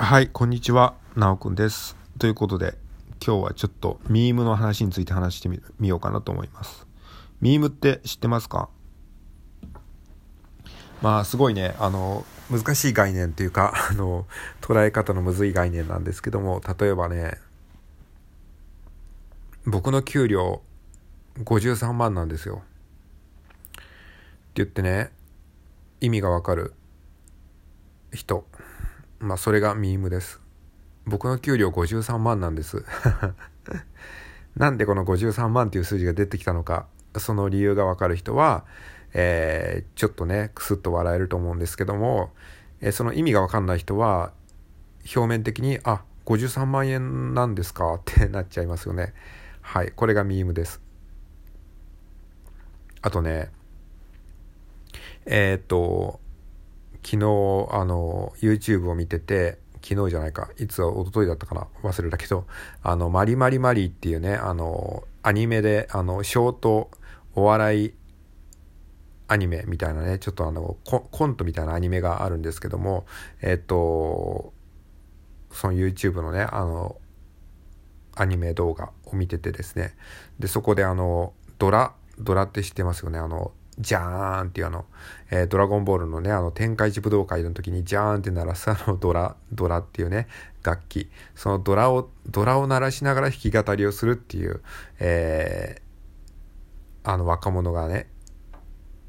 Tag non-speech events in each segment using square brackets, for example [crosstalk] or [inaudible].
はい、こんにちは、なおくんです。ということで、今日はちょっとミームの話について話してみようかなと思います。ミームって知ってますか？まあ、すごいね、あの、難しい概念というか、[laughs] あの、捉え方のむずい概念なんですけども、例えばね、僕の給料53万なんですよ。って言ってね、意味がわかる人。まあ、それがミームです。僕の給料53万なんです。[laughs] なんでこの53万っていう数字が出てきたのか、その理由がわかる人は、えー、ちょっとね、くすっと笑えると思うんですけども、えー、その意味がわかんない人は、表面的に、あ、53万円なんですか？ってなっちゃいますよね。はい、これがミームです。あとね、えー、っと、昨日、あの、YouTube を見てて、昨日じゃないか、いつは一昨日だったかな、忘れたけど、あの、マリマリマリっていうね、あの、アニメで、あの、ショートお笑いアニメみたいなね、ちょっとあの、コントみたいなアニメがあるんですけども、えっと、その YouTube のね、あの、アニメ動画を見ててですね、で、そこであの、ドラ、ドラって知ってますよね、あの、ジャーンっていうあの、えー、ドラゴンボールのね、あの、天下一武道会の時にジャーンって鳴らすあの、[laughs] ドラ、ドラっていうね、楽器。そのドラを、ドラを鳴らしながら弾き語りをするっていう、えー、あの、若者がね、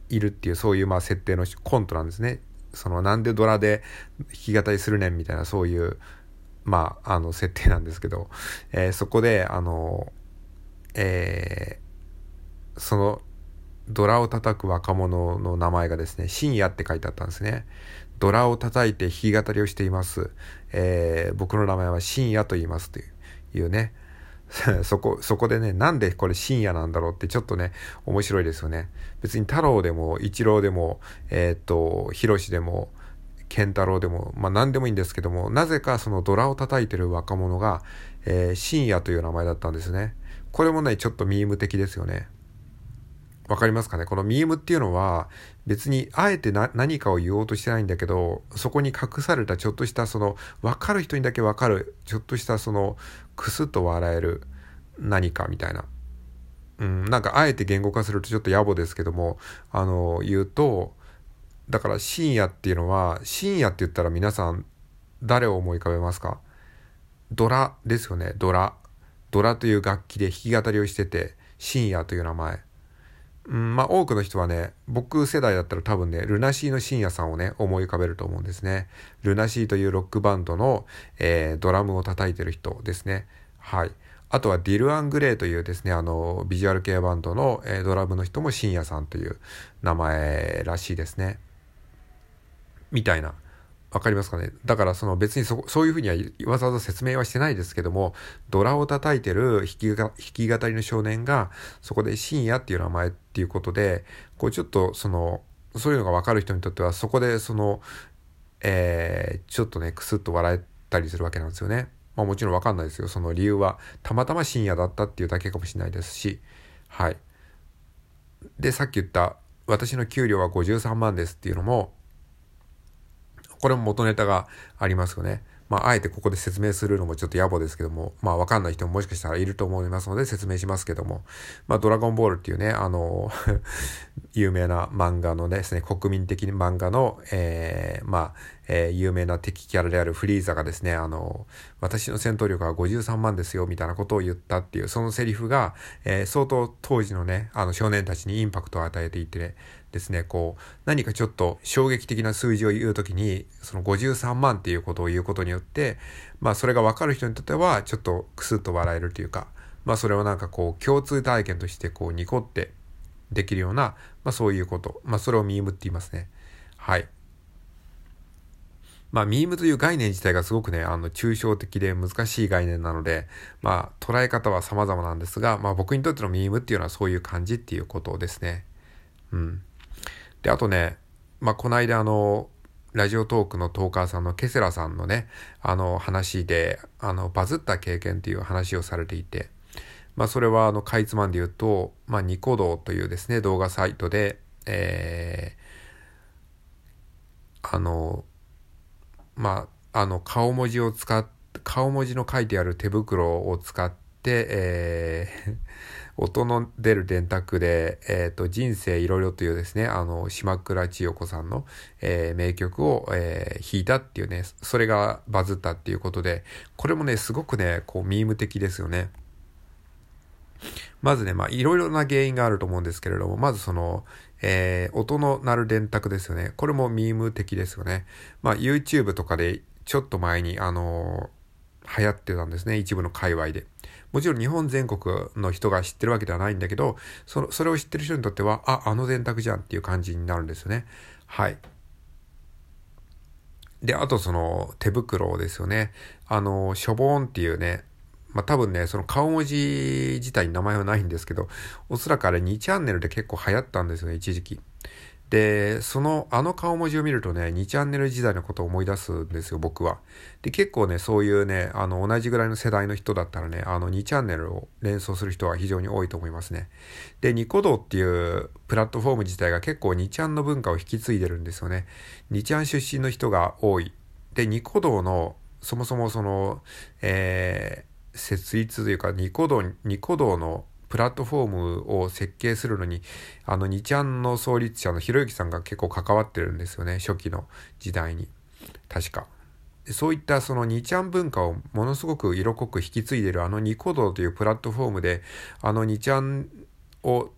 いるっていう、そういうまあ設定のコントなんですね。その、なんでドラで弾き語りするねんみたいな、そういう、まあ、あの、設定なんですけど、えー、そこで、あの、えー、そのドラを叩く若者の名前がですね、深夜って書いてあったんですね。ドラを叩いて弾き語りをしています。えー、僕の名前は深夜と言いますというね。[laughs] そこ、そこでね、なんでこれ深夜なんだろうってちょっとね、面白いですよね。別に太郎でも、一郎でも、えー、っと、広しでも、健太郎でも、まあ何でもいいんですけども、なぜかそのドラを叩いてる若者が、えー、深夜という名前だったんですね。これもね、ちょっとミーム的ですよね。わかりますかね？このミームっていうのは別にあえて何かを言おうとしてないんだけどそこに隠されたちょっとしたその分かる人にだけ分かるちょっとしたそのクスッと笑える何かみたいな。うん、なんかあえて言語化するとちょっと野暮ですけどもあの言うとだから深夜っていうのは深夜って言ったら皆さん誰を思い浮かべますか？ドラですよねドラ。ドラという楽器で弾き語りをしてて深夜という名前。うん、まあ多くの人はね、僕世代だったら多分ね、ルナシーの深夜さんをね、思い浮かべると思うんですね。ルナシーというロックバンドの、えー、ドラムを叩いてる人ですね。はい。あとはディル・アン・グレイというですね、あの、ビジュアル系バンドの、えー、ドラムの人も深夜さんという名前らしいですね。みたいな。わかりますかね？だからその別にそそういうふうにはわざわざ説明はしてないですけども、ドラを叩いてる弾き弾き語りの少年が、そこで深夜っていう名前っていうことで、こうちょっとその、そういうのがわかる人にとっては、そこでその、えー、ちょっとね、くすっと笑えたりするわけなんですよね。まあもちろんわかんないですよ。その理由は、たまたま深夜だったっていうだけかもしれないですし、はい。で、さっき言った、私の給料は53万ですっていうのも、これも元ネタがありますよね。まあ、あえてここで説明するのもちょっと野暮ですけども、まあ、わかんない人ももしかしたらいると思いますので説明しますけども、まあ、ドラゴンボールっていうね、あの [laughs] 有名な漫画のですね、国民的漫画の、えー、まあ、えー、有名な敵キャラであるフリーザがですね、あの、私の戦闘力は53万ですよ、みたいなことを言ったっていう、そのセリフが、えー、相当当時のね、あの少年たちにインパクトを与えていて、ね、ですね、こう、何かちょっと衝撃的な数字を言うときに、その53万っていうことを言うことによって、まあそれがわかる人にとっては、ちょっとクスッと笑えるというか、まあそれをなんかこう、共通体験としてこう、ニコってできるような、まあそういうこと。まあそれをミームって言いますね。はい。まあ、ミームという概念自体がすごくね、あの、抽象的で難しい概念なので、まあ、捉え方は様々なんですが、まあ、僕にとってのミームっていうのはそういう感じっていうことですね。うん。で、あとね、まあ、この間あの、ラジオトークのトーカーさんのケセラさんのね、あの話で、あの、バズった経験っていう話をされていて、まあ、それはあの、かいつまんで言うと、まあ、ニコ動というですね、動画サイトで、えー、あの、まあ、あの顔文字を使っ顔文字の書いてある手袋を使って、えー [laughs] 音の出る電卓で、えっ、ー、と、人生いろいろというですね、あの、島倉千代子さんの、えー、名曲を、えー、弾いたっていうね、それがバズったっていうことで、これもね、すごくね、こう、ミーム的ですよね。まずね、まあ、いろいろな原因があると思うんですけれども、まずその、えー、音の鳴る電卓ですよね。これもミーム的ですよね。まあ、YouTube とかでちょっと前に、あのー、流行ってたんですね。一部の界隈で。もちろん日本全国の人が知ってるわけではないんだけど、その、それを知ってる人にとっては、あ、あの電卓じゃんっていう感じになるんですよね。はい。で、あとその手袋ですよね。あの、しょぼーんっていうね、まあ、多分ね、その顔文字自体に名前はないんですけど、おそらくあれ2チャンネルで結構流行ったんですよね、一時期。で、その、あの顔文字を見るとね、2チャンネル時代のことを思い出すんですよ、僕は。で、結構ね、そういうね、あの、同じぐらいの世代の人だったらね、あの、2チャンネルを連想する人は非常に多いと思いますね。で、ニコ動っていうプラットフォーム自体が結構2チャンの文化を引き継いでるんですよね。2チャン出身の人が多い。で、ニコ動の、そもそもその、えー、設立というか、ニコ動、ニコ動のプラットフォームを設計するのに、あの、2ちゃんの創立者のひろゆきさんが結構関わってるんですよね、初期の時代に。確か。そういったその2ちゃん文化をものすごく色濃く引き継いでるあのニコ動というプラットフォームで、あの2ちゃんを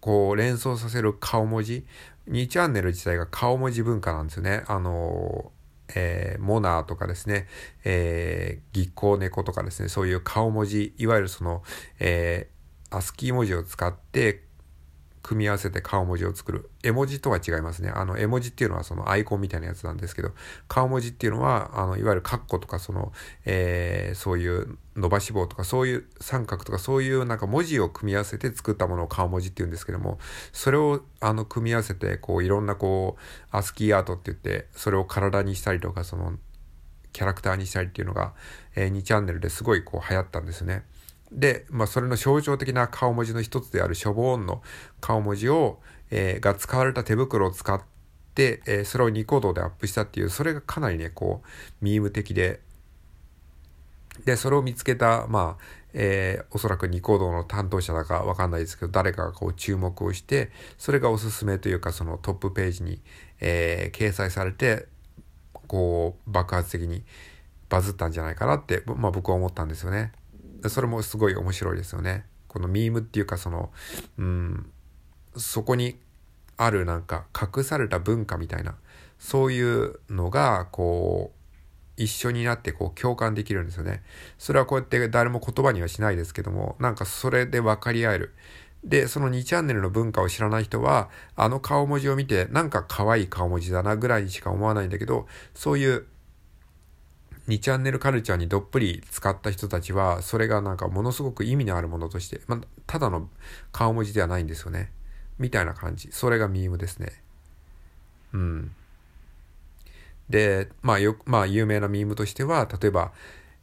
こう連想させる顔文字、2チャンネル自体が顔文字文化なんですよね。あのえー、モナーとかですね、えー、ぎっこう猫とかですね、そういう顔文字、いわゆるその、えアスキー文字を使って組み合わせて顔文字を作る。絵文字とは違いますね。あの、絵文字っていうのはそのアイコンみたいなやつなんですけど、顔文字っていうのは、あの、いわゆるカッコとかその、えー、そういう伸ばし棒とかそういう三角とかそういうなんか文字を組み合わせて作ったものを顔文字って言うんですけども、それをあの、組み合わせて、こう、いろんなこう、アスキーアートって言って、それを体にしたりとか、その、キャラクターにしたりっていうのが、えー、2チャンネルですごいこう流行ったんですね。で、まあ、それの象徴的な顔文字の一つであるしょぼーんの顔文字を、えー、が使われた手袋を使って、えー、それをニコ動でアップしたっていう、それがかなりね、こう、ミーム的で、で、それを見つけた、まあ、えー、おそらくニコ動の担当者だかわかんないですけど、誰かがこう注目をして、それがおすすめというか、そのトップページに、えー、掲載されて、こう、爆発的にバズったんじゃないかなって、まあ僕は思ったんですよね。それもすごい面白いですよね。このミームっていうかその、うん、そこにあるなんか隠された文化みたいな、そういうのがこう、一緒になってこう共感できるんですよね。それはこうやって誰も言葉にはしないですけども、なんかそれで分かり合える。で、その2チャンネルの文化を知らない人は、あの顔文字を見て、なんか可愛い顔文字だなぐらいにしか思わないんだけど、そういう2チャンネルカルチャーにどっぷり使った人たちは、それがなんかものすごく意味のあるものとして、まあ、ただの顔文字ではないんですよね。みたいな感じ。それがミームですね。うん。で、まあよく、まあ有名なミームとしては、例えば、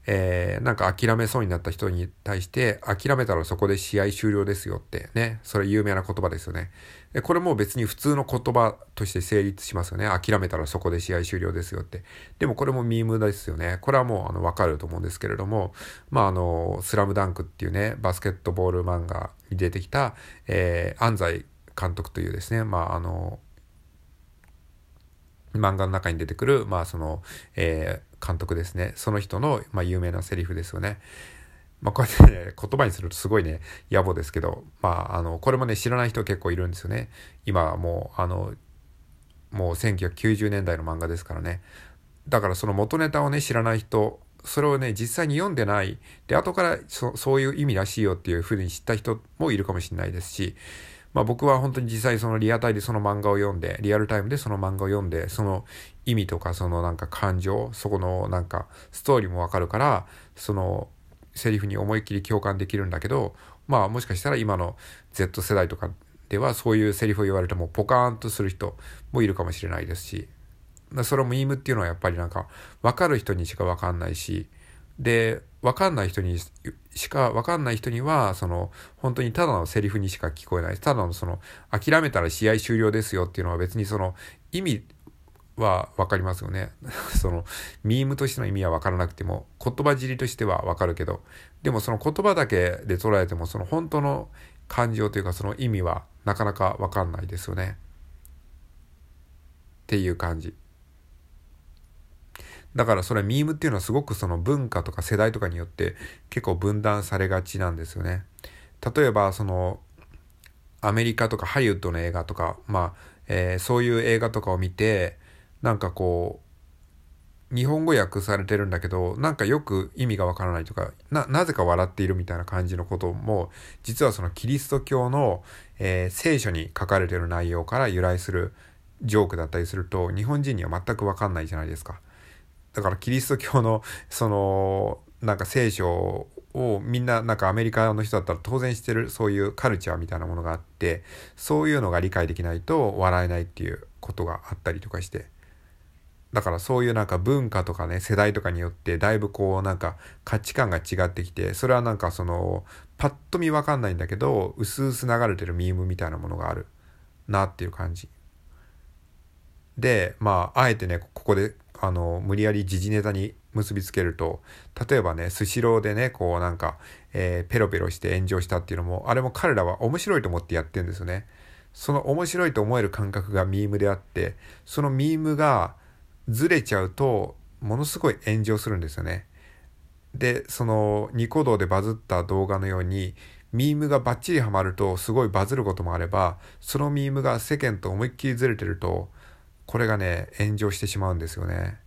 えー、なんか諦めそうになった人に対して、諦めたらそこで試合終了ですよってね、それ有名な言葉ですよね。でこれも別に普通の言葉として成立しますよね。諦めたらそこで試合終了ですよって。でもこれもミームですよね。これはもうあのわかると思うんですけれども、まああの、スラムダンクっていうね、バスケットボール漫画に出てきた、えー、安西監督というですね、まああの、漫画の中に出てくる、まあその、えー、監督ですね。その人の、まあ、有名なセリフですよね。まあ、こうやってね、[laughs] 言葉にするとすごいね、野暮ですけど、まあ、あの、これもね、知らない人結構いるんですよね。今はもう、あの、もう1990年代の漫画ですからね。だからその元ネタをね、知らない人、それをね、実際に読んでない。で、後からそそういう意味らしいよっていうふうに知った人もいるかもしれないですし、まあ僕は本当に実際そのリアタイでその漫画を読んで、リアルタイムでその漫画を読んで、その意味とかそのなんか感情、そこのなんかストーリーもわかるから、そのセリフに思いっきり共感できるんだけど、まあもしかしたら今の Z 世代とかではそういうセリフを言われてもポカーンとする人もいるかもしれないですし、そのミームっていうのはやっぱりなんか分かる人にしか分かんないし、で、分かんない人にしか、分かんない人には、その、本当にただのセリフにしか聞こえない。ただのその、諦めたら試合終了ですよっていうのは別にその、意味、は分かりますよね。[laughs] そのミームとしての意味は分からなくても言葉尻としては分かるけどでもその言葉だけで捉えてもその本当の感情というかその意味はなかなか分かんないですよね。っていう感じ。だからそれミームっていうのはすごくその文化とか世代とかによって結構分断されがちなんですよね。例えばそのアメリカとかハリウッドの映画とかまあ、えー、そういう映画とかを見てなんかこう日本語訳されてるんだけどなんかよく意味がわからないとかななぜか笑っているみたいな感じのことも実はそのキリスト教の、えー、聖書に書かれてる内容から由来するジョークだったりすると日本人には全くわかんないじゃないですか。だからキリスト教のそのなんか聖書をみんななんかアメリカの人だったら当然してるそういうカルチャーみたいなものがあってそういうのが理解できないと笑えないっていうことがあったりとかして。だからそういうなんか文化とかね世代とかによってだいぶこうなんか価値観が違ってきてそれはなんかそのパッと見わかんないんだけど薄々流れてるミームみたいなものがあるなっていう感じ。でまああえてねここであの無理やり時事ネタに結びつけると例えばねスシローでねこうなんか、えー、ペロペロして炎上したっていうのもあれも彼らは面白いと思ってやってるんですよね。その面白いと思える感覚がミームであってそのミームがずれちゃうとものすごい炎上するんですよね。でそのニコ動でバズった動画のようにミームがバッチリハマるとすごいバズることもあればそのミームが世間と思いっきりずれてるとこれがね炎上してしまうんですよね。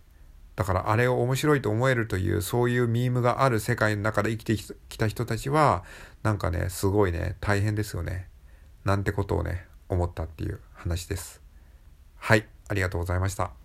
だからあれを面白いと思えるというそういうミームがある世界の中で生きてきた人たちはなんかねすごいね大変ですよね。なんてことをね思ったっていう話です。はいありがとうございました。